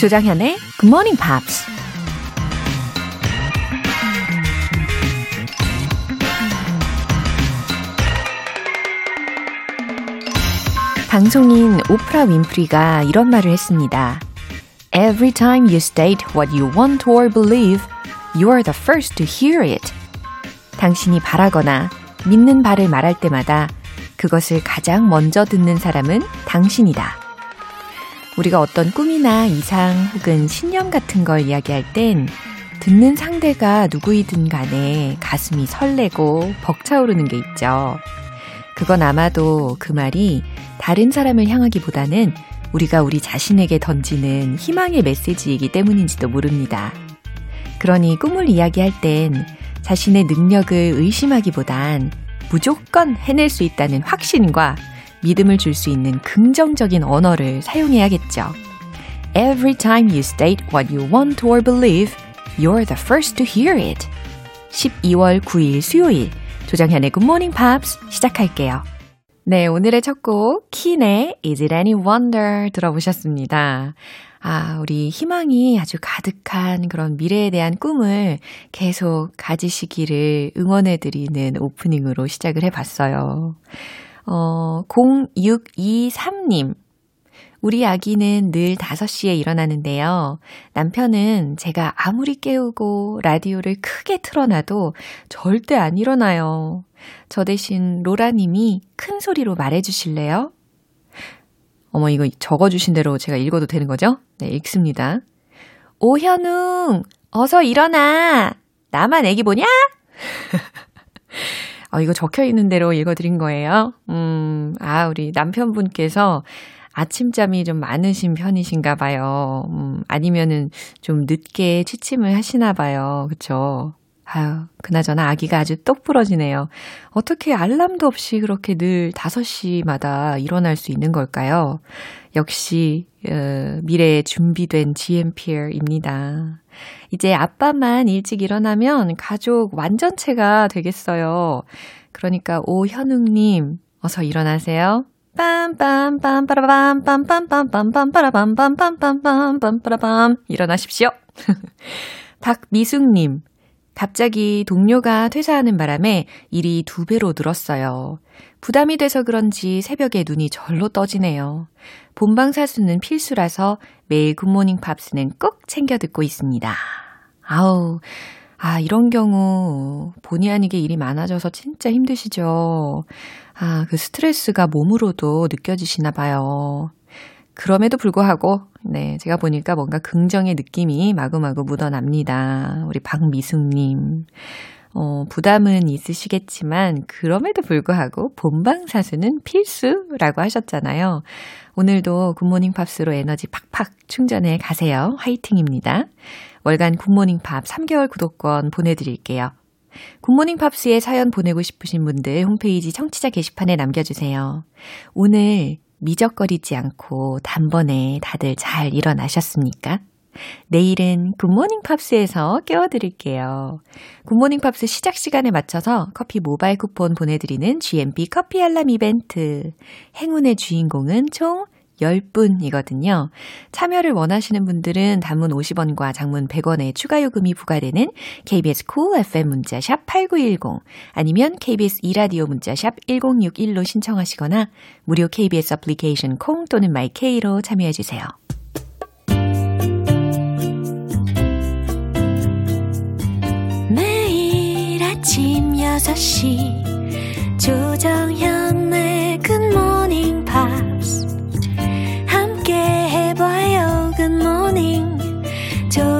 조장현의 Good Morning Pops. 방송인 오프라 윈프리가 이런 말을 했습니다. Every time you state what you want or believe, you are the first to hear it. 당신이 바라거나 믿는 바를 말할 때마다 그것을 가장 먼저 듣는 사람은 당신이다. 우리가 어떤 꿈이나 이상 혹은 신념 같은 걸 이야기할 땐 듣는 상대가 누구이든 간에 가슴이 설레고 벅차오르는 게 있죠. 그건 아마도 그 말이 다른 사람을 향하기보다는 우리가 우리 자신에게 던지는 희망의 메시지이기 때문인지도 모릅니다. 그러니 꿈을 이야기할 땐 자신의 능력을 의심하기보단 무조건 해낼 수 있다는 확신과 믿음을 줄 수 있는 긍정적인 언어를 사용해야겠죠. Every time you state what you want or believe, you're the first to hear it. 12월 9일 수요일 조정현의 Good Morning Pops 시작할게요. 네, 오늘의 첫 곡, 킨의 Is It Any Wonder 들어보셨습니다. 아, 우리 희망이 아주 가득한 그런 미래에 대한 꿈을 계속 가지시기를 응원해드리는 오프닝으로 시작을 해봤어요. 어, 0623님. 우리 아기는 늘 5시에 일어나는데요. 남편은 제가 아무리 깨우고 라디오를 크게 틀어놔도 절대 안 일어나요. 저 대신 로라님이 큰 소리로 말해주실래요? 어머, 이거 적어주신 대로 제가 읽어도 되는 거죠? 네, 읽습니다. 오현웅, 어서 일어나! 나만 애기 보냐? 어, 이거 적혀 있는 대로 읽어드린 거예요. 음, 아, 우리 남편분께서 아침잠이 좀 많으신 편이신가 봐요. 음, 아니면은 좀 늦게 취침을 하시나 봐요. 그쵸? 아유, 그나저나 아기가 아주 똑 부러지네요. 어떻게 알람도 없이 그렇게 늘 5시마다 일어날 수 있는 걸까요? 역시, 어, 미래에 준비된 GMPR입니다. 이제 아빠만 일찍 일어나면 가족 완전체가 되겠어요. 그러니까 오현웅님, 어서 일어나세요. 빰빰빰 빠라밤 빰빰빰빰빰 빠라밤 빰빰빰빰빰 빠라밤 일어나십시오. 박미숙님, 갑자기 동료가 퇴사하는 바람에 일이 두 배로 늘었어요. 부담이 돼서 그런지 새벽에 눈이 절로 떠지네요. 본방 사수는 필수라서 매일 굿모닝 팝스는 꼭 챙겨 듣고 있습니다. 아우, 아, 이런 경우 본의 아니게 일이 많아져서 진짜 힘드시죠? 아, 그 스트레스가 몸으로도 느껴지시나 봐요. 그럼에도 불구하고, 네, 제가 보니까 뭔가 긍정의 느낌이 마구마구 묻어납니다. 우리 박미숙님. 어, 부담은 있으시겠지만, 그럼에도 불구하고 본방사수는 필수라고 하셨잖아요. 오늘도 굿모닝 팝스로 에너지 팍팍 충전해 가세요. 화이팅입니다. 월간 굿모닝 팝스 3개월 구독권 보내드릴게요. 굿모닝 팝스에 사연 보내고 싶으신 분들 홈페이지 청취자 게시판에 남겨주세요. 오늘 미적거리지 않고 단번에 다들 잘 일어나셨습니까? 내일은 굿모닝 팝스에서 깨워드릴게요. 굿모닝 팝스 시작 시간에 맞춰서 커피 모바일 쿠폰 보내드리는 GMP 커피 알람 이벤트. 행운의 주인공은 총 10분이거든요. 참여를 원하시는 분들은 단문 50원과 장문 100원의 추가 요금이 부과되는 KBS cool FM 문자샵 8910 아니면 KBS 이라디오 문자샵 1061로 신청하시거나 무료 KBS 애플리케이션 콩 또는 마이케이로 참여해 주세요. 매일 아침 6시 조정현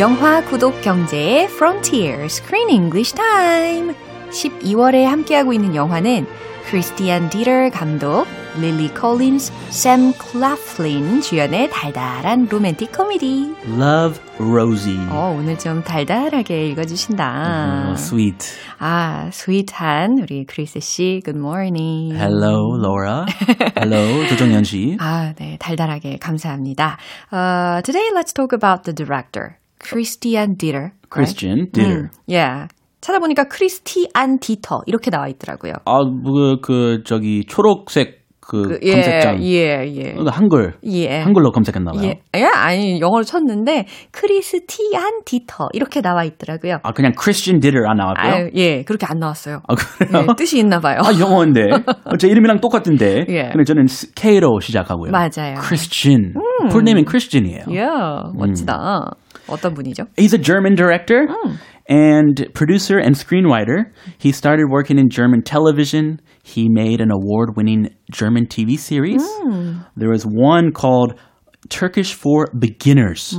영화 구독 경제의 Frontier Screen English Time. 12월에 함께하고 있는 영화는 크리스티안 디터 감독, 릴리 콜린스, 샘 클라플린 주연의 달달한 로맨틱 코미디. Love Rosie. 어, 오늘 좀 달달하게 읽어주신다. Oh, sweet. 아, sweet한 우리 크리스 씨, good morning. Hello, Laura. Hello, 조정현 씨. 아, 네, 달달하게 감사합니다. Uh, today, let's talk about the director, Christian Ditter. Christian Ditter. 음, yeah. 찾아보니까 크리스티안 디터 이렇게 나와 있더라고요. 아, 그, 그, 저기, 초록색 그, 그, 예, 검색장. 예, 예. 그 한글. 예. 한글로 검색했나 봐요. 예, 예, 아니 영어로 쳤는데 크리스티안 디터 이렇게 나와 있더라고요. 아, 그냥 Christian Ditter 안 나왔고요? 아유, 예, 그렇게 안 나왔어요. 아, 그래요? 예, 뜻이 있나 봐요. 아, 영어인데. 제 이름이랑 똑같은데. 예. 근데 저는 K로 시작하고요. 맞아요. Christian. 풀네임은 Christian이에요. 예, 멋지다. 어떤 분이죠? He's a German director and producer and screenwriter. He started working in German television. He made an award winning German TV series. There was one called Turkish for Beginners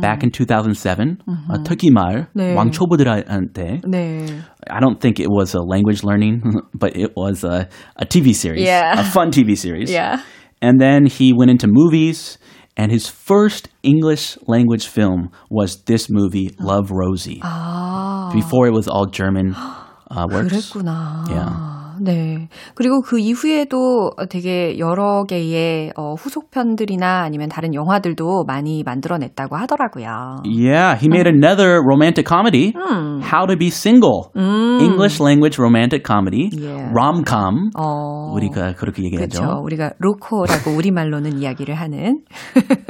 back in 2007. 어, 터키 말 네. 왕초보들한테. 네. I don't think it was a language learning, but it was a, a TV series, Yeah. a fun TV series. Yeah. And then he went into movies, and his first English language film was this movie, Love Rosie. 아, Before it was all German uh, works. 그랬구나. Yeah. 네. 그리고 그 이후에도 되게 여러 개의 어, 후속편들이나 아니면 다른 영화들도 많이 만들어냈다고 하더라고요. Yeah, he made another romantic comedy, How to Be Single. English language romantic comedy, Yeah. rom-com. 어, 우리가 그렇게 얘기하죠. 그렇죠. 우리가 로코라고 우리말로는 이야기를 하는.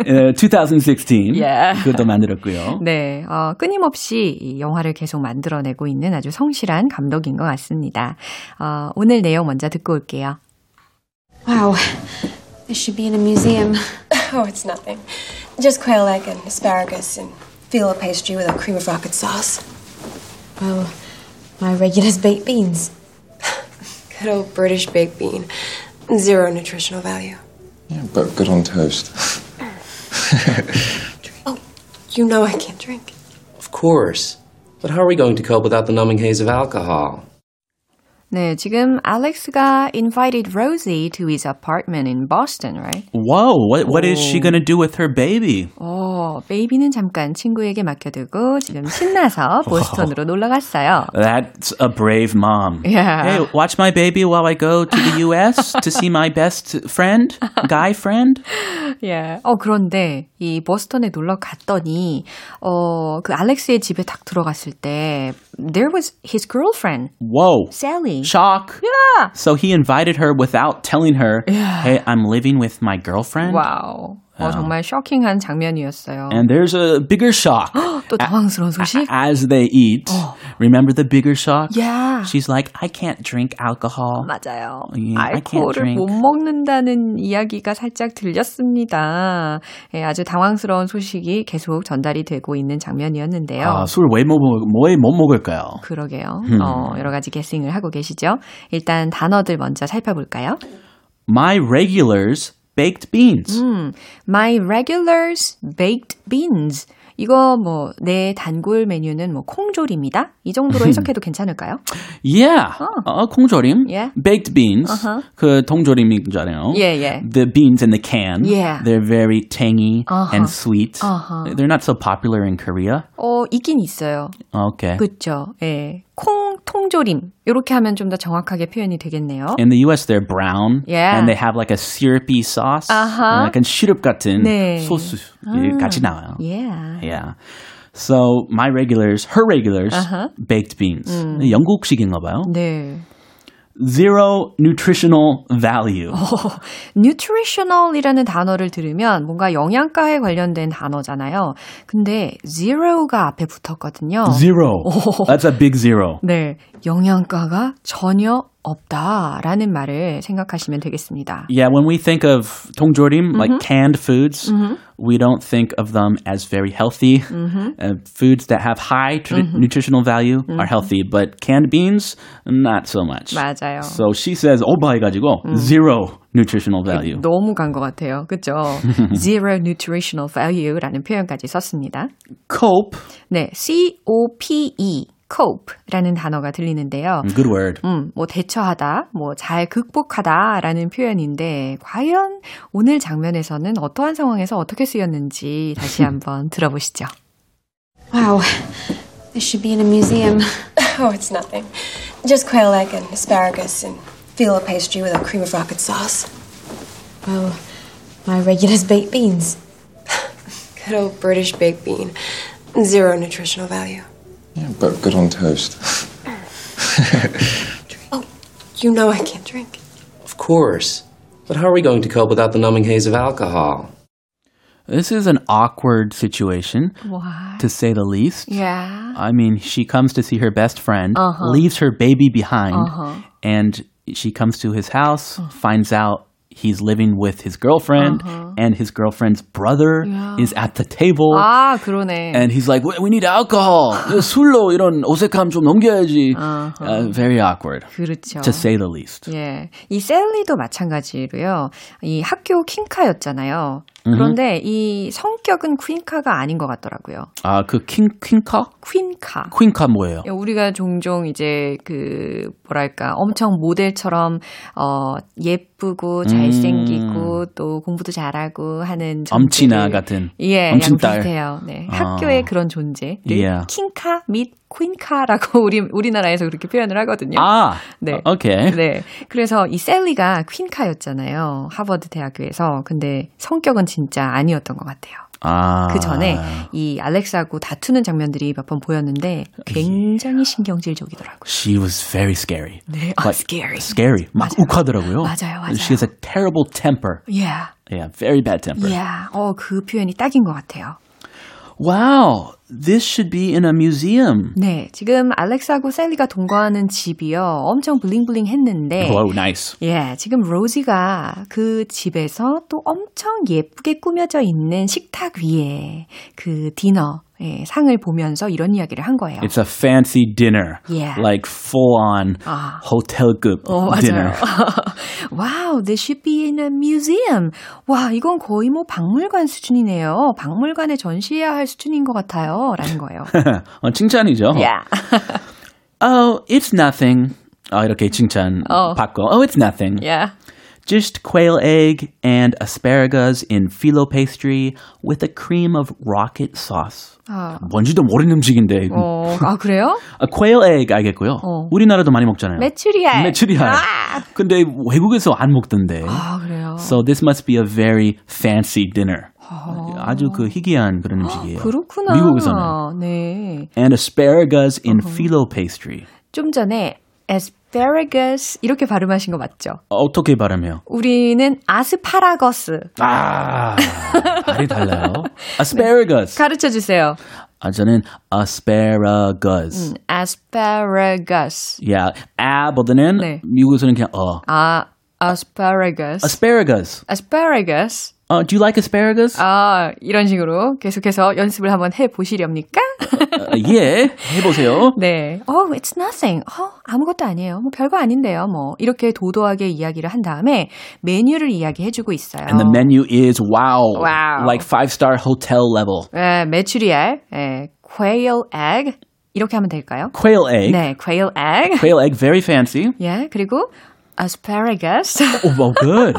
Uh, 2016. Yeah. 그것도 만들었고요. 네, 어, 끊임없이 이 영화를 계속 만들어내고 있는 아주 성실한 감독인 것 같습니다. 어, 오늘 내용 먼저 듣고 올게요. Wow. This should be in a museum. Oh, it's nothing. Just quail egg and asparagus and phyllo pastry with a cream of rocket sauce. Well, my regular's baked beans. Good old British baked bean. Zero nutritional value. Yeah, but good on toast. Oh, you know I can't drink. Of course. But how are we going to cope without the numbing haze of alcohol? 네, 지금 알렉스가 invited Rosie to his apartment in Boston, right? Whoa, what, what is she going to do with her baby? 어, 베이비는 잠깐 친구에게 맡겨두고 지금 신나서 보스턴으로 놀러 갔어요. That's a brave mom. Yeah. Hey, watch my baby while I go to the US to see my best friend, guy friend. 예. 어, 그런데 이 보스턴에 놀러 갔더니 어, 그 알렉스의 집에 딱 들어갔을 때 there was his girlfriend, Whoa. Sally. Shock. Yeah. So he invited her without telling her, hey, I'm living with my girlfriend. 와우. 어, 정말 쇼킹한 장면이었어요. And there's a bigger shock. 또 당황스러운 소식? As they eat, remember the bigger shock? Yeah. She's like, I can't drink alcohol. 맞아요. 예, I can't 알코올을 drink. 못 먹는다는 이야기가 살짝 들렸습니다. 예, 아주 당황스러운 소식이 계속 전달이 되고 있는 장면이었는데요. 아, 술왜못 못 먹을까요? 그러게요. 어, 여러 가지 게싱을 하고 계시죠. 일단 단어들 먼저 살펴볼까요? My regulars baked beans. My regulars baked beans. 이거 뭐 내 단골 메뉴는 뭐 콩조림이다. 이 정도로 해석해도 괜찮을까요? Yeah. 어, 콩조림. Yeah. Baked beans. Uh-huh. 그 통조림이잖아요. Yeah, yeah. The beans in the can. Yeah. They're very tangy Uh-huh. and sweet. Uh-huh. They're not so popular in Korea. 어, 있긴 있어요. Okay. 그렇죠. 예. 콩 통조림. 이렇게 하면 좀 더 정확하게 표현이 되겠네요. In the US, they're brown. Yeah. And they have like a syrupy sauce. Uh-huh. 약간 시럽 같은 네. 소스 같이 나와요. Yeah. Yeah. So my regulars, her regulars, Uh-huh. baked beans. 영국식인가 봐요. 네. Zero nutritional value. nutritional이라는 단어를 들으면 뭔가 영양가에 관련된 단어잖아요. 근데 zero가 앞에 붙었거든요. Zero. That's a big zero. 네. 영양가가 전혀 없다라는 말을 생각하시면 되겠습니다. Yeah, when we think of 통조림, like canned foods, we don't think of them as very healthy. Uh, foods that have high tr- nutritional value are healthy, but canned beans, not so much. 맞아요. So she says, 오바 해가지고, zero nutritional value. 너무 간 것 같아요. 그죠? zero nutritional value라는 표현까지 썼습니다. Cope, 네. C-O-P-E. Cope라는 단어가 들리는데요. Good word. 음, 뭐 대처하다, 뭐 잘 극복하다라는 표현인데 과연 오늘 장면에서는 어떠한 상황에서 어떻게 쓰였는지 다시 한번 들어보시죠. Wow. This should be in a museum. Oh, it's nothing. Just quail egg and asparagus and phyllo pastry with a cream of rocket sauce. Well, my regular's baked beans. Good old British baked bean. Zero nutritional value. Yeah, but good on toast. Oh, you know I can't drink. Of course. But how are we going to cope without the numbing haze of alcohol? This is an awkward situation, Why? to say the least. Yeah. I mean, she comes to see her best friend, Uh-huh. leaves her baby behind, and she comes to his house, Uh. finds out he's living with his girlfriend, Uh-huh. and his girlfriend's brother is at the table. 아, 그러네. And he's like, we, we need alcohol. 술로 이런 어색함 좀 넘겨야지. Uh, very awkward, 그렇죠. to say the least. 예. 이 셀리도 마찬가지로요. 이 학교 퀸카였잖아요. 그런데 이 성격은 퀸카가 아닌 것 같더라고요. 아, 그 퀸, 퀸카? 퀸카. 퀸카 뭐예요? 우리가 종종 이제 그 뭐랄까 엄청 모델처럼 어 예쁘고 잘생기고 또 공부도 잘하고 하는 엄친아 같은. 예, 엄친딸. 비슷해요. 네. 아. 학교의 그런 존재를 Yeah. 킹카 및 퀸카라고 우리 우리나라에서 그렇게 표현을 하거든요. 아, 네. 오케이. 네. 그래서 이 셀리가 퀸카였잖아요. 하버드 대학교에서. 근데 성격은 진짜 아니었던 것 같아요. 아. 그 전에 이 알렉스하고 다투는 장면들이 몇 번 보였는데 굉장히 신경질적이더라고요. She was very scary. 네, 아, scary. Scary. 막 맞아요. 욱하더라고요. 맞아요, 맞아요. She has a terrible temper. Yeah. Yeah, very bad temper. Yeah. 어, 그 표현이 딱인 것 같아요. Wow, this should be in a museum. 네. 지금 알렉스하고 셀리가 동거하는 집이요. 엄청 블링블링 했는데. Whoa, nice. 예, 지금 로지가 그 집에서 또 엄청 예쁘게 꾸며져 있는 식탁 위에 그 디너, 예, 상을 보면서 이런 이야기를 한 거예요. It's a fancy dinner. Yeah. Like full on 아. hotel급 어, dinner. wow, this should be in a museum. 와, 이건 거의 뭐 박물관 수준이네요. 박물관에 전시해야 할 수준인 것 같아요. 라는 거예요. 어, 칭찬이죠. yeah. Oh, it's nothing. 아, 이렇게 칭찬 어. 받고. Oh, it's nothing. yeah. Just quail egg and asparagus in phyllo pastry with a cream of rocket sauce. 아. 뭔지도 모르는 음식인데. 어, 아, 그래요? 아, quail egg 알겠고요. 어. 우리나라도 많이 먹잖아요. 메추리알. 메추리알. 아, 근데 외국에서 안 먹던데. 아, 그래요. So this must be a very fancy dinner. 아주 그 희귀한 그런 음식이에요. 그렇구나. 미국에서는. 네. And asparagus in phyllo pastry. 좀 전에 asparagus 이렇게 발음하신 거 맞죠? 어떻게 발음해요? 우리는 아스파라거스 아, 발이 달라요. asparagus. 가르쳐 주세요. 아, 저는 asparagus. asparagus. Yeah, a보다는 네. 미국에서는 그냥 어. 아, asparagus. asparagus. asparagus. 어, do you like asparagus? 아, 이런 식으로 계속해서 연습을 한번 해 보시렵니까? 어, 예, 해보세요. 네. Oh, it's nothing. 어, 아무것도 아니에요. 뭐 별거 아닌데요. 뭐 이렇게 도도하게 이야기를 한 다음에 메뉴를 이야기해 주고 있어요. And the menu is wow, Wow. like five star hotel level. 예, 메추리알, 예, quail egg 이렇게 하면 될까요? Quail egg, 네, quail egg. quail egg, very fancy. 예, 그리고 asparagus. Oh, well, good.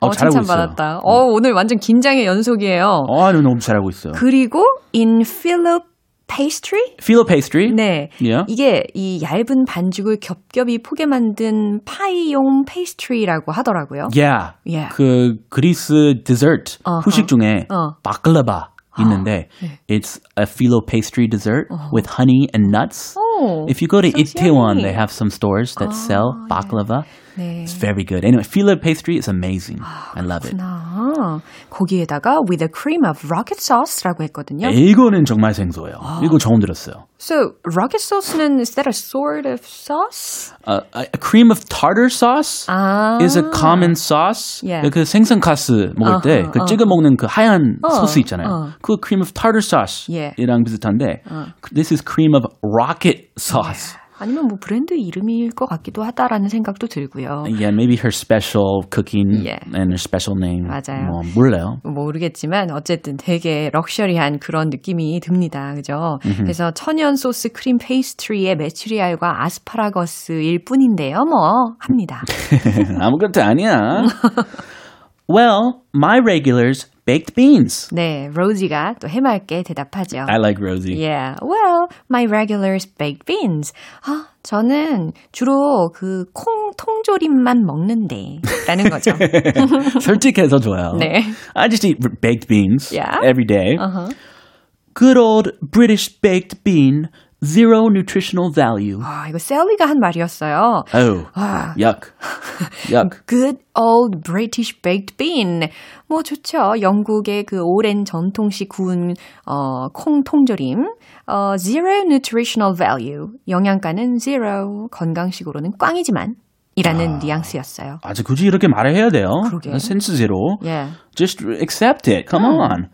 어, 어. 칭찬받았다. 어, 오늘 완전 긴장의 연속이에요. 어, 아니, 너무 잘하고 있어요. 그리고 in phyllo pastry? Phyllo pastry. 네. Yeah. 이게 이 얇은 반죽을 겹겹이 포개 만든 파이용 페이스트리라고 하더라고요. Yeah. Yeah. 그 그리스 dessert 어허. 후식 중에 어. 바클라바 있는데 it's a phyllo pastry dessert with honey and nuts. 오, If you go to Itaewon, yummy. they have some stores that sell baklava. 네. It's very good. Anyway, phyllo pastry is amazing. I love it. 나 거기에다가 with a cream of rocket sauce라고 했거든요. 이거는 정말 생소해요. 이거 처음 들었어요. So rocket sauce는 is that a sort of sauce? Uh, a a cream of tartar sauce 아. is a common sauce. Yeah. 그 생선 카스 먹을 때 어허, 그 찍어 먹는 그 하얀 소스 있잖아요. 어. 그 cream of tartar Yeah. sauce이랑 비슷한데 this is cream of rocket sauce. 아니면 뭐 브랜드 이름일 것 같기도 하다라는 생각도 들고요. Yeah, maybe her special cooking Yeah. and her special name. 맞아요. 뭐 몰라요. 모르겠지만 어쨌든 되게 럭셔리한 그런 느낌이 듭니다. 그죠? 그래서 천연 소스 크림 페이스트리에 메추리알과 아스파라거스일 뿐인데요. 뭐 합니다. 아무것도 아니야. well, my regulars baked beans. 네, 로지가 또 해맑게 대답하죠. I like Rosie. Yeah, well, my regulars baked beans. 아, 저는 주로 그 콩 통조림만 먹는데. 라는 거죠. 솔직해서 좋아요. 네. I just eat baked beans Yeah? every day. Uh-huh. Good old British baked bean, zero nutritional value. 아, 이거 셀리가 한 말이었어요. Oh, 아. yuck. yuck. Good old British baked bean. 뭐 좋죠. 영국의 그 오랜 전통식 구운 어, 콩 통조림. 어, zero nutritional value. 영양가는 zero. 건강식으로는 꽝이지만 이라는 뉘앙스였어요. 아주 굳이 이렇게 말을 해야 돼요. 그러게. 센스 제로. Yeah. Just accept it. Come on.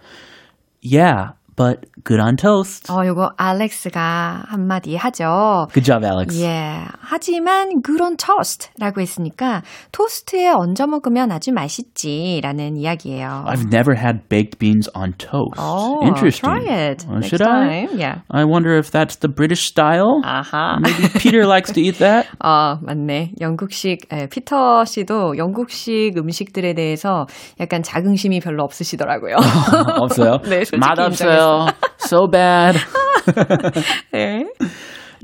Yeah, but good on toast. 어, 요거 알렉스가 한마디 하죠. Good job, Alex. 예. 하지만 good on toast라고 했으니까 토스트에 얹어 먹으면 아주 맛있지라는 이야기예요. I've never had baked beans on toast. Oh, Interesting. try it Uh, should I? time. Yeah. I wonder if that's the British style. 아하. Maybe Peter likes to eat that. 아, 맞네. 영국식, 에, 피터 씨도 영국식 음식들에 대해서 약간 자긍심이 별로 없으시더라고요. 없어요. 네, 솔직히 맛 없어요. So bad. 네.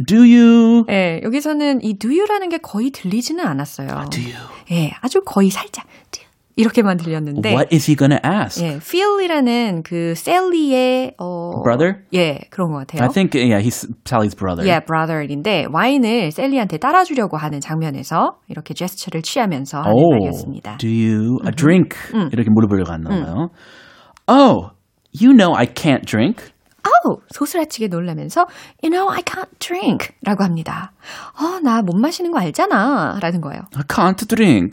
Do you? 네, 여기서는 이 do you라는 게 거의 들리지는 않았어요. Do you? 예, 아주 거의 살짝 이렇게만 들렸는데 What is he gonna ask? 예, Phil이라는 그 셀리의 어 Brother? 예, 그런 것 같아요. I think yeah, he's Sally's brother. 예, brother인데 와인을 셀리한테 따라주려고 하는 장면에서 이렇게 제스처를 취하면서 하는 Oh, 말이었습니다. do you a drink? 이렇게 물어보려고 한나 봐요. Oh, you know I can't drink. 아우 소스라치게 놀라면서 You know I can't drink 라고 합니다. 어, 나 못 마시는 거 알잖아 라는 거예요. I can't drink.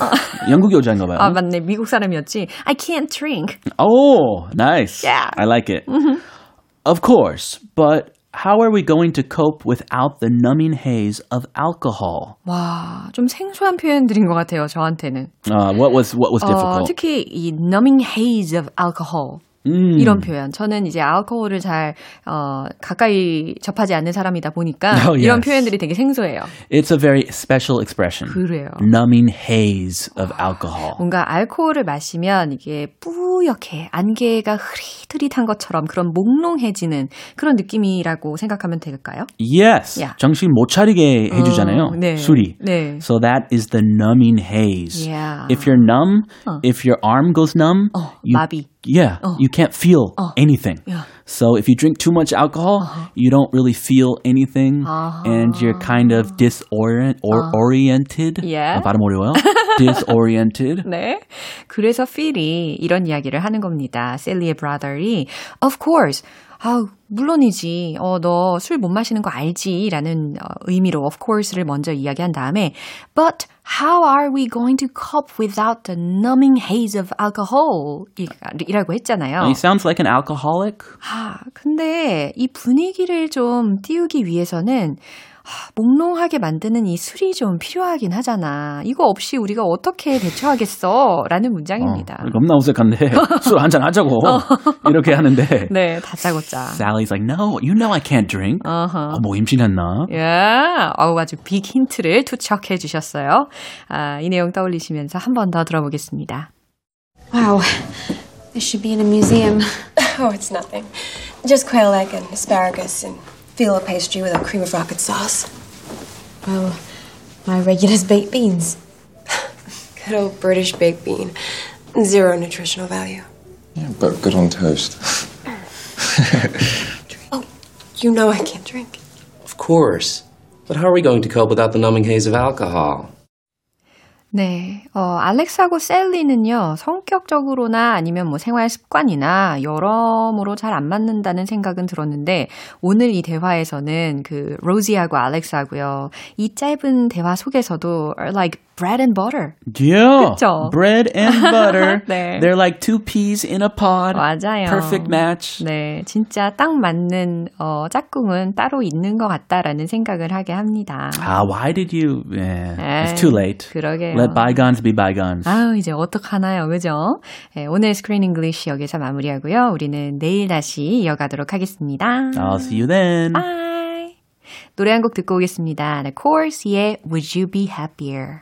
영국 여자인가 봐요. 아 맞네 미국 사람이었지. I can't drink. Oh, nice. Yeah. I like it. Of course, but how are we going to cope without the numbing haze of alcohol? 와, 좀 생소한 표현들인 것 같아요, 저한테는. Uh, what was what was 어, difficult? 특히 이 numbing haze of alcohol. 음. 이런 표현. 저는 이제 알코올을 잘, 어, 가까이 접하지 않는 사람이다 보니까 Oh, 이런 yes. 표현들이 되게 생소해요. It's a very special expression. 그래요. Numbing haze of alcohol. 뭔가 알코올을 마시면 이게 뿌옇게 안개가 흐릿흐릿한 것처럼 그런 몽롱해지는 그런 느낌이라고 생각하면 될까요? Yes. Yeah. 정신 못 차리게 해주잖아요. 어, 네. 술이. 네. So that is the numbing haze. Yeah. If you're numb, if your arm goes numb, 어, you, 마비. yeah, you can't feel anything. Yeah. So if you drink too much alcohol, you don't really feel anything, and you're kind of disorient or oriented. Yeah. 아, 발음 어려워요. disoriented. 네. 그래서 필이 이런 이야기를 하는 겁니다. 셀리의 brother이 of course 아우 물론이지. 어 너 술 못 마시는 거 알지? 라는 어, 의미로 of course를 먼저 이야기한 다음에 but how are we going to cope without the numbing haze of alcohol? 이- 이라고 했잖아요. He sounds like an alcoholic. 아, 근데 이 분위기를 좀 띄우기 위해서는 아, 몽롱하게 만드는 이 술이 좀 필요하긴 하잖아. 이거 없이 우리가 어떻게 대처하겠어? 라는 문장입니다. 어, 겁나 어색한데 술 한 잔 하자고 이렇게 하는데 네, 다짜고짜. Sally's like, no, you know I can't drink. 어허. 어, 뭐 임신했나? 야, 어우, 아주 빅 힌트를 투척해 주셨어요. 아, 이 내용 떠올리시면서 한 번 더 들어보겠습니다. Wow. This should be in a museum. Oh, it's nothing. Just quail egg and asparagus and filo pastry with a cream of rocket sauce. Well, my regular's baked beans. Good old British baked bean. Zero nutritional value. Yeah, but good on toast. Oh, you know I can't drink. Of course. But how are we going to cope without the numbing haze of alcohol? 네, 어, 알렉스하고 셀리는요, 성격적으로나 아니면 뭐 생활 습관이나 여러모로 잘 안 맞는다는 생각은 들었는데, 오늘 이 대화에서는 그, 로지하고 알렉스하고요, 이 짧은 대화 속에서도 are like bread and butter. Yeah. 그쵸? Bread and butter. 네. They're like two peas in a pod. 맞아요. Perfect match. 네, 진짜 딱 맞는 어, 짝꿍은 따로 있는 것 같다라는 생각을 하게 합니다. Ah, why did you? Yeah, it's 에이, too late. 그러게요. Let bygones be bygones. 아우, 이제 어떡하나요, 그죠? 네, 오늘 Screen English 여기서 마무리하고요. 우리는 내일 다시 이어가도록 하겠습니다. I'll see you then. Bye. 노래 한 곡 듣고 오겠습니다. The Corrs의 Would You Be Happier?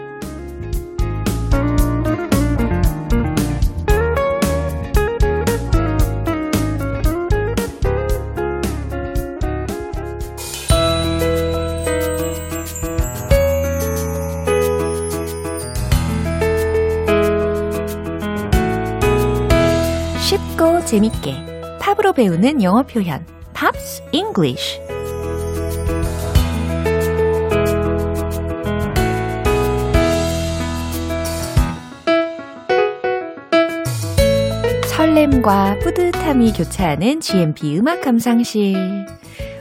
재밌게 팝으로 배우는 영어 표현 Pops English 설렘과 뿌듯함이 교차하는 GMP 음악 감상실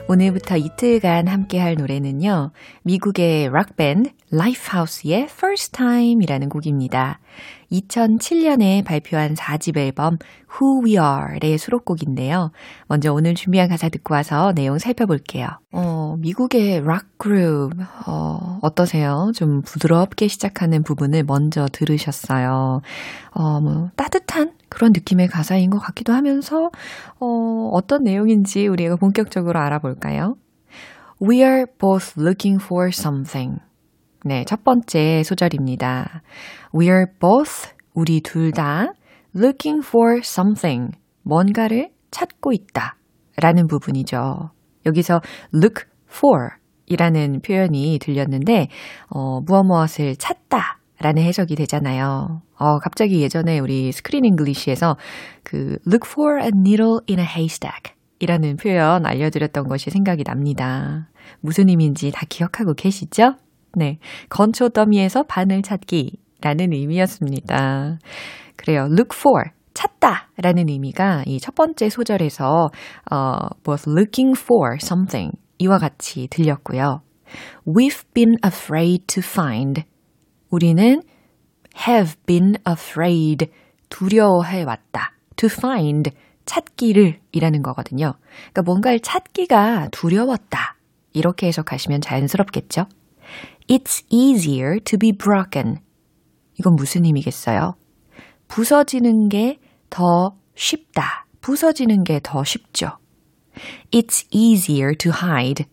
오늘부터 이틀간 함께할 노래는요. 미국의 락밴드 라이프하우스의 First Time이라는 곡입니다. 2007년에 발표한 4집 앨범 Who We Are의 수록곡인데요. 먼저 오늘 준비한 가사 듣고 와서 내용 살펴볼게요. 어, 미국의 락 그룹 어, 어떠세요? 좀 부드럽게 시작하는 부분을 먼저 들으셨어요. 어, 뭐 따뜻한 그런 느낌의 가사인 것 같기도 하면서 어, 어떤 내용인지 우리가 본격적으로 알아볼까요? We are both looking for something. 네, 첫 번째 소절입니다. We are both, 우리 둘 다, looking for something, 뭔가를 찾고 있다. 라는 부분이죠. 여기서 look for 이라는 표현이 들렸는데, 어, 무엇 무엇을 찾다. 라는 해석이 되잖아요. 어, 갑자기 예전에 우리 Screen English에서 그 look for a needle in a haystack 이라는 표현 알려드렸던 것이 생각이 납니다. 무슨 의미인지 다 기억하고 계시죠? 네. 건초 더미에서 바늘 찾기 라는 의미였습니다. 그래요. look for. 찾다 라는 의미가 이 첫 번째 소절에서 어, both looking for something 이와 같이 들렸고요. We've been afraid to find. 우리는 have been afraid. 두려워해 왔다. to find. 찾기를 이라는 거거든요. 그러니까 뭔가를 찾기가 두려웠다. 이렇게 해석하시면 자연스럽겠죠? It's easier to be broken. 이건 무슨 의미겠어요? 부서지는 게 더 쉽다. 부서지는 게 더 쉽죠. It's easier to hide.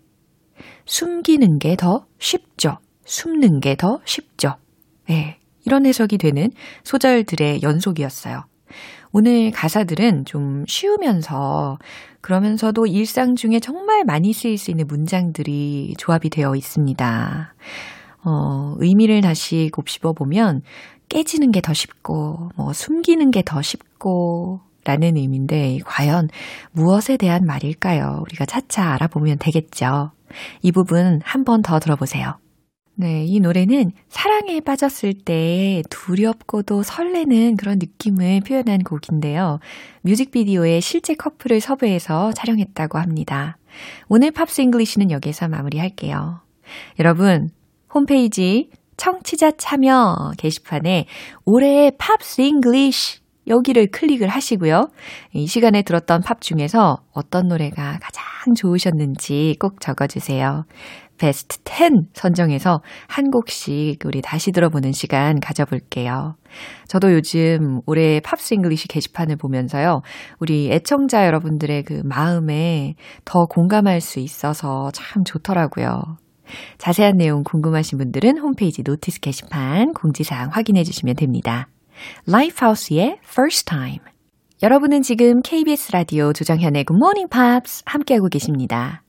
숨기는 게 더 쉽죠. 숨는 게 더 쉽죠. 네, 이런 해석이 되는 소절들의 연속이었어요. 오늘 가사들은 좀 쉬우면서 그러면서도 일상 중에 정말 많이 쓰일 수 있는 문장들이 조합이 되어 있습니다. 어, 의미를 다시 곱씹어 보면 깨지는 게 더 쉽고, 뭐, 숨기는 게 더 쉽고, 라는 의미인데, 과연 무엇에 대한 말일까요? 우리가 차차 알아보면 되겠죠. 이 부분 한 번 더 들어보세요. 네, 이 노래는 사랑에 빠졌을 때 두렵고도 설레는 그런 느낌을 표현한 곡인데요. 뮤직비디오에 실제 커플을 섭외해서 촬영했다고 합니다. 오늘 Pops English는 여기서 마무리할게요. 여러분, 홈페이지 청취자 참여 게시판에 올해의 Pops English 여기를 클릭을 하시고요. 이 시간에 들었던 팝 중에서 어떤 노래가 가장 좋으셨는지 꼭 적어주세요. 베스트 10 선정해서 한 곡씩 우리 다시 들어보는 시간 가져볼게요. 저도 요즘 올해 Pops English 게시판을 보면서요. 우리 애청자 여러분들의 그 마음에 더 공감할 수 있어서 참 좋더라고요. 자세한 내용 궁금하신 분들은 홈페이지 notice 게시판 공지사항 확인해 주시면 됩니다. Lifehouse의 First Time 여러분은 지금 KBS 라디오 조정현의 Good Morning Pops 함께하고 계십니다.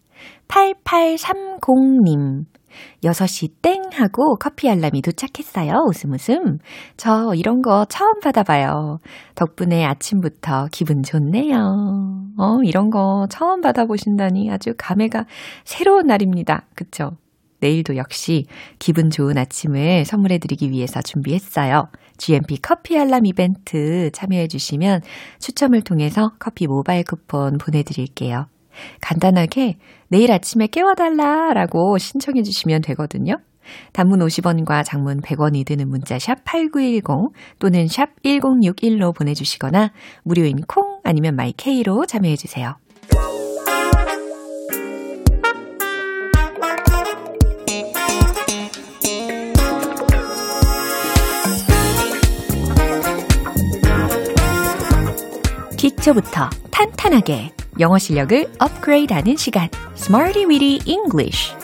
8830님 6시 땡 하고 커피 알람이 도착했어요. 웃음 웃음. 저 이런 거 처음 받아봐요. 덕분에 아침부터 기분 좋네요. 어, 이런 거 처음 받아보신다니 아주 감회가 새로운 날입니다. 그쵸? 내일도 역시 기분 좋은 아침을 선물해드리기 위해서 준비했어요. GMP 커피 알람 이벤트 참여해주시면 추첨을 통해서 커피 모바일 쿠폰 보내드릴게요. 간단하게 내일 아침에 깨워달라 라고 신청해 주시면 되거든요. 단문 50원과 장문 100원이 드는 문자 샵 8910 또는 샵 1061로 보내주시거나 무료인 콩 아니면 마이케이로 참여해 주세요. 기초부터 탄탄하게 영어 실력을 업그레이드하는 시간 Smarty Weedy English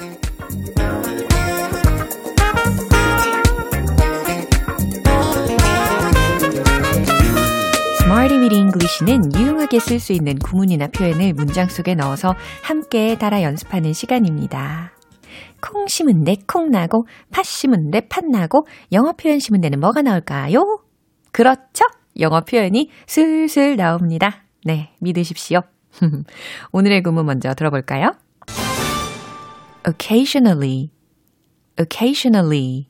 Smarty Weedy English는 유용하게 쓸 수 있는 구문이나 표현을 문장 속에 넣어서 함께 따라 연습하는 시간입니다. 콩 심은 데 콩 나고 팥 심은 데팥 나고 영어 표현 심은 데는 뭐가 나올까요? 그렇죠. 영어 표현이 슬슬 나옵니다. 네, 믿으십시오. 오늘의 구문 먼저 들어볼까요? occasionally, occasionally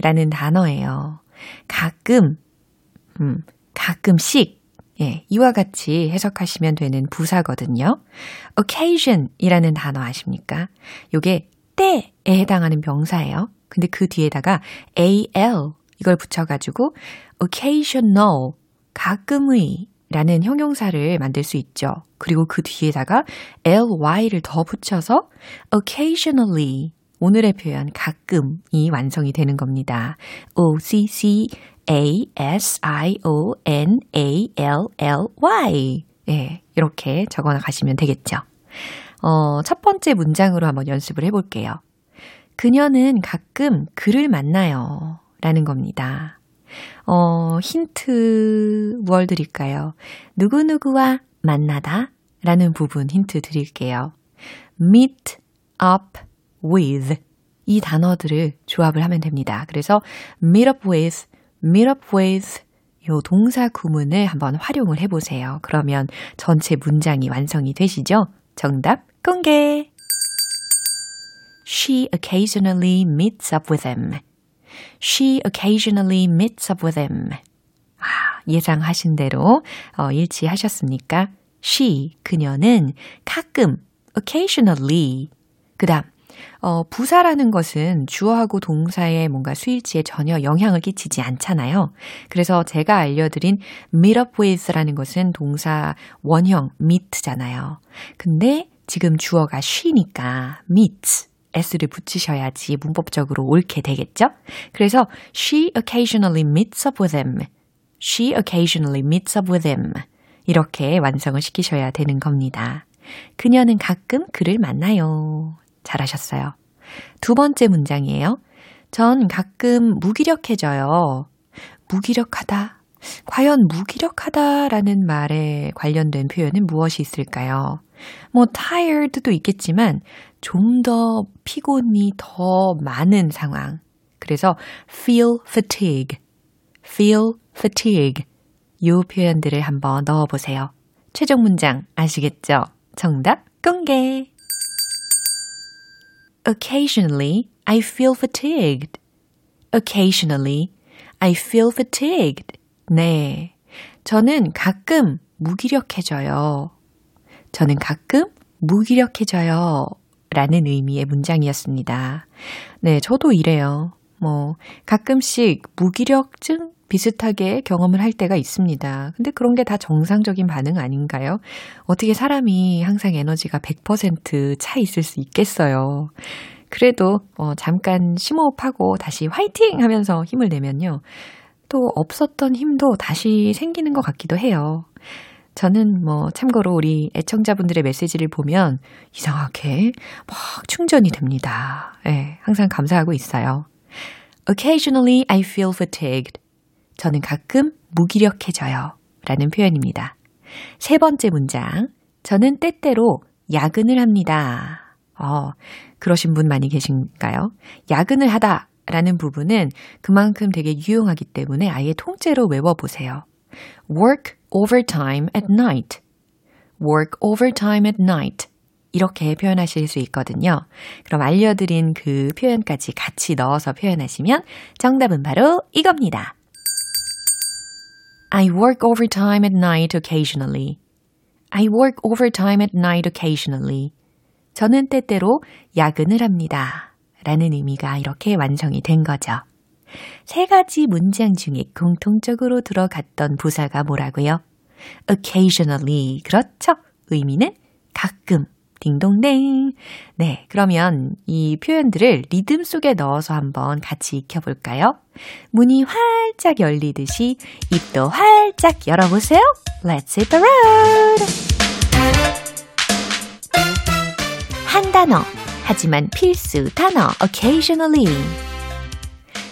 라는 단어예요. 가끔, 음, 가끔씩, 예, 이와 같이 해석하시면 되는 부사거든요. occasion 이라는 단어 아십니까? 요게 때에 해당하는 명사예요. 근데 그 뒤에다가 al 이걸 붙여가지고 occasional 가끔의 라는 형용사를 만들 수 있죠. 그리고 그 뒤에다가 ly를 더 붙여서 occasionally 오늘의 표현 가끔이 완성이 되는 겁니다. o c c a s i o n a l l y 예, 이렇게 적어 나가시면 되겠죠. 어, 첫 번째 문장으로 한번 연습을 해 볼게요. 그녀는 가끔 그를 만나요. 라는 겁니다. 어, 힌트 뭘 드릴까요? 누구누구와 만나다 라는 부분 힌트 드릴게요. meet up with 이 단어들을 조합을 하면 됩니다. 그래서 meet up with, meet up with 요 동사 구문을 한번 활용을 해보세요. 그러면 전체 문장이 완성이 되시죠? 정답 공개! She occasionally meets up with him. She occasionally meets up with him. 아, 예상하신 대로 어, 일치하셨습니까? She, 그녀는 가끔, occasionally. 그 다음, 어, 부사라는 것은 주어하고 동사의 뭔가 수일치에 전혀 영향을 끼치지 않잖아요. 그래서 제가 알려드린 meet up with라는 것은 동사 원형 meet잖아요. 근데 지금 주어가 she니까 meet. S를 붙이셔야지 문법적으로 옳게 되겠죠? 그래서 she occasionally meets up with him. She occasionally meets up with him. 이렇게 완성을 시키셔야 되는 겁니다. 그녀는 가끔 그를 만나요. 잘하셨어요. 두 번째 문장이에요. 전 가끔 무기력해져요. 무기력하다. 과연 무기력하다라는 말에 관련된 표현은 무엇이 있을까요? 뭐 tired도 있겠지만 좀 더 피곤이 더 많은 상황. 그래서 feel fatigue, feel fatigue 요 표현들을 한번 넣어 보세요. 최종 문장 아시겠죠? 정답 공개. Occasionally I feel fatigued. Occasionally I feel fatigued. 네. 저는 가끔 무기력해져요. 저는 가끔 무기력해져요. 라는 의미의 문장이었습니다. 네, 저도 이래요. 뭐, 가끔씩 무기력증 비슷하게 경험을 할 때가 있습니다. 근데 그런 게 다 정상적인 반응 아닌가요? 어떻게 사람이 항상 에너지가 100%차 있을 수 있겠어요. 그래도 어, 잠깐 심호흡하고 다시 화이팅 하면서 힘을 내면요. 또 없었던 힘도 다시 생기는 것 같기도 해요. 저는 뭐 참고로 우리 애청자분들의 메시지를 보면 이상하게 막 충전이 됩니다. 예, 네, 항상 감사하고 있어요. Occasionally I feel fatigued. 저는 가끔 무기력해져요. 라는 표현입니다. 세 번째 문장. 저는 때때로 야근을 합니다. 어, 그러신 분 많이 계신가요? 야근을 하다 라는 부분은 그만큼 되게 유용하기 때문에 아예 통째로 외워보세요. work overtime at night. work overtime at night. 이렇게 표현하실 수 있거든요. 그럼 알려드린 그 표현까지 같이 넣어서 표현하시면 정답은 바로 이겁니다. I work overtime at night occasionally. I work overtime at night occasionally. 저는 때때로 야근을 합니다. 라는 의미가 이렇게 완성이 된 거죠. 세 가지 문장 중에 공통적으로 들어갔던 부사가 뭐라고요? occasionally. 그렇죠. 의미는 가끔. 딩동댕. 네, 그러면 이 표현들을 리듬 속에 넣어서 한번 같이 익혀볼까요? 문이 활짝 열리듯이 입도 활짝 열어보세요. Let's hit the road! 한 단어, 하지만 필수 단어, occasionally.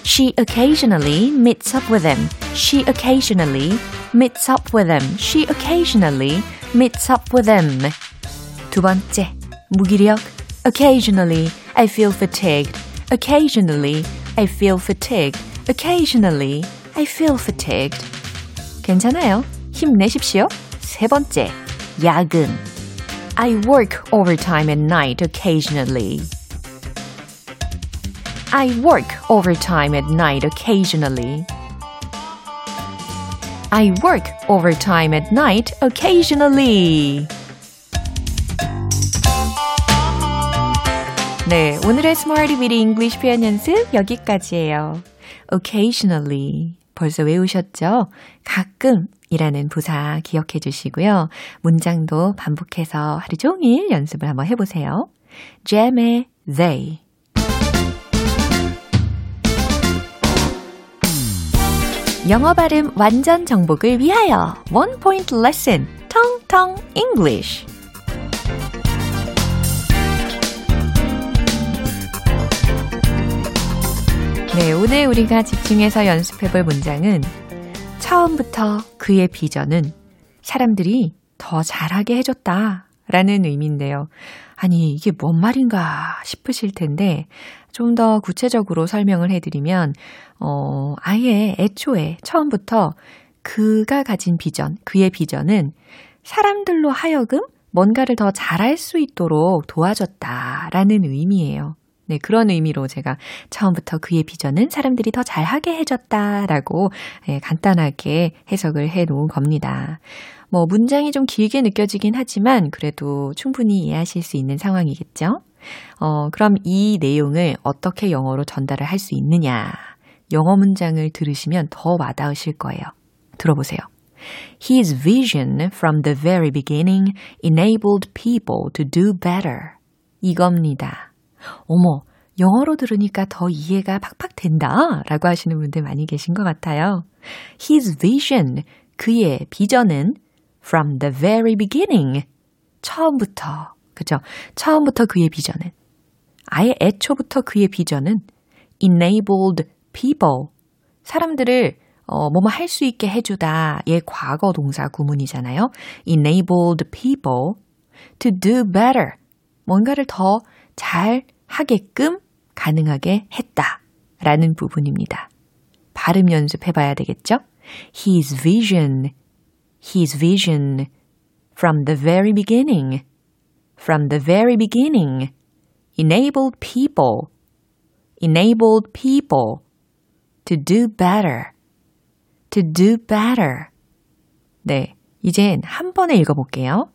She occasionally meets up with him. She occasionally meets up with him. She occasionally meets up with him. 두 번째, 무기력. Occasionally, I feel fatigued. Occasionally, I feel fatigued. Occasionally, I feel fatigued. 괜찮아요. 힘내십시오. 세 번째, 야근. I work overtime at night occasionally. I work overtime at night occasionally. I work overtime at night occasionally. 네, 오늘의 Smarty Weedy English 표현 연습 여기까지예요. Occasionally. 벌써 외우셨죠? 가끔 이라는 부사 기억해 주시고요. 문장도 반복해서 하루 종일 연습을 한번 해보세요. Jam의 they. 영어 발음 완전 정복을 위하여 One Point Lesson, 텅텅 English. 네, 오늘 우리가 집중해서 연습해 볼 문장은 처음부터 그의 비전은 사람들이 더 잘하게 해줬다 라는 의미인데요. 아니, 이게 뭔 말인가 싶으실 텐데, 좀 더 구체적으로 설명을 해드리면, 어, 아예 애초에 처음부터 그가 가진 비전, 그의 비전은 사람들로 하여금 뭔가를 더 잘할 수 있도록 도와줬다라는 의미예요. 네, 그런 의미로 제가 처음부터 그의 비전은 사람들이 더 잘하게 해줬다라고 예, 간단하게 해석을 해 놓은 겁니다. 뭐, 문장이 좀 길게 느껴지긴 하지만 그래도 충분히 이해하실 수 있는 상황이겠죠? 어, 그럼 이 내용을 어떻게 영어로 전달을 할 수 있느냐? 영어 문장을 들으시면 더 와닿으실 거예요. 들어보세요. His vision from the very beginning enabled people to do better. 이겁니다. 어머, 영어로 들으니까 더 이해가 팍팍 된다. 라고 하시는 분들 많이 계신 것 같아요. His vision, 그의 비전은 from the very beginning. 처음부터, 그죠? 처음부터 그의 비전은. 아예 애초부터 그의 비전은 enabled people. 사람들을 어, 뭐뭐 할 수 있게 해주다. 의 과거 동사 구문이잖아요. enabled people to do better. 뭔가를 더 잘 하게끔 가능하게 했다. 라는 부분입니다. 발음 연습해 봐야 되겠죠? His vision, his vision from the very beginning, from the very beginning, enabled people, enabled people to do better, to do better. 네, 이젠 한 번에 읽어볼게요.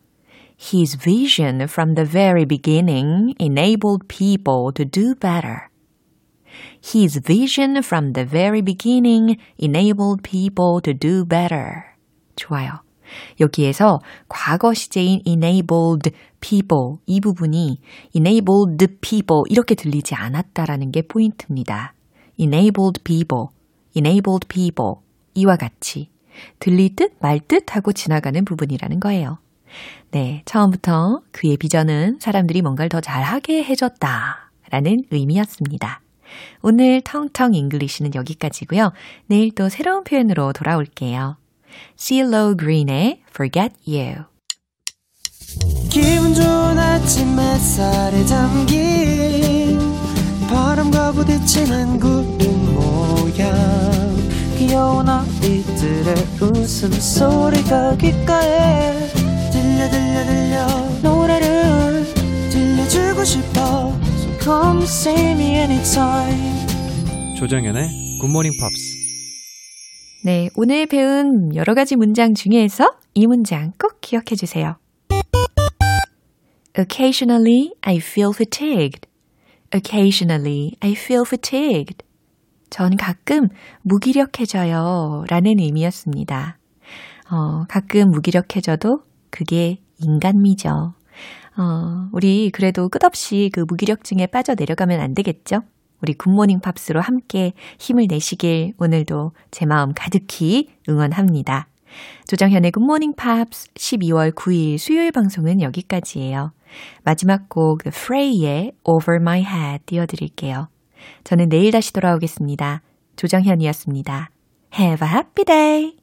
His vision from the very beginning enabled people to do better. His vision from the very beginning enabled people to do better. 좋아요. 여기에서 과거 시제인 enabled people 이 부분이 enabled people 이렇게 들리지 않았다라는 게 포인트입니다. enabled people, enabled people 이와 같이 들릴 듯 말 듯 하고 지나가는 부분이라는 거예요. 네, 처음부터 그의 비전은 사람들이 뭔가를 더 잘하게 해줬다 라는 의미였습니다. 오늘 텅텅 English는 여기까지고요. 내일 또 새로운 표현으로 돌아올게요. CeeLo Green의 Forget You 기분 좋은 아침 햇살에 담긴 비치는 구름 모양 귀여운 아이들의 웃음소리가 귓가에 노래를 들려주고 싶어 So come see me anytime 조정연의 굿모닝 팝스 네, 오늘 배운 여러 가지 문장 중에서 이 문장 꼭 기억해 주세요. Occasionally I feel fatigued. Occasionally I feel fatigued. 전 가끔 무기력해져요. 라는 의미였습니다. 어, 가끔 무기력해져도 그게 인간미죠. 어, 우리 그래도 끝없이 그 무기력증에 빠져 내려가면 안 되겠죠? 우리 굿모닝 팝스로 함께 힘을 내시길 오늘도 제 마음 가득히 응원합니다. 조정현의 굿모닝 팝스 12월 9일 수요일 방송은 여기까지예요. 마지막 곡 프레이의 Over My Head 띄워드릴게요. 저는 내일 다시 돌아오겠습니다. 조정현이었습니다. Have a happy day!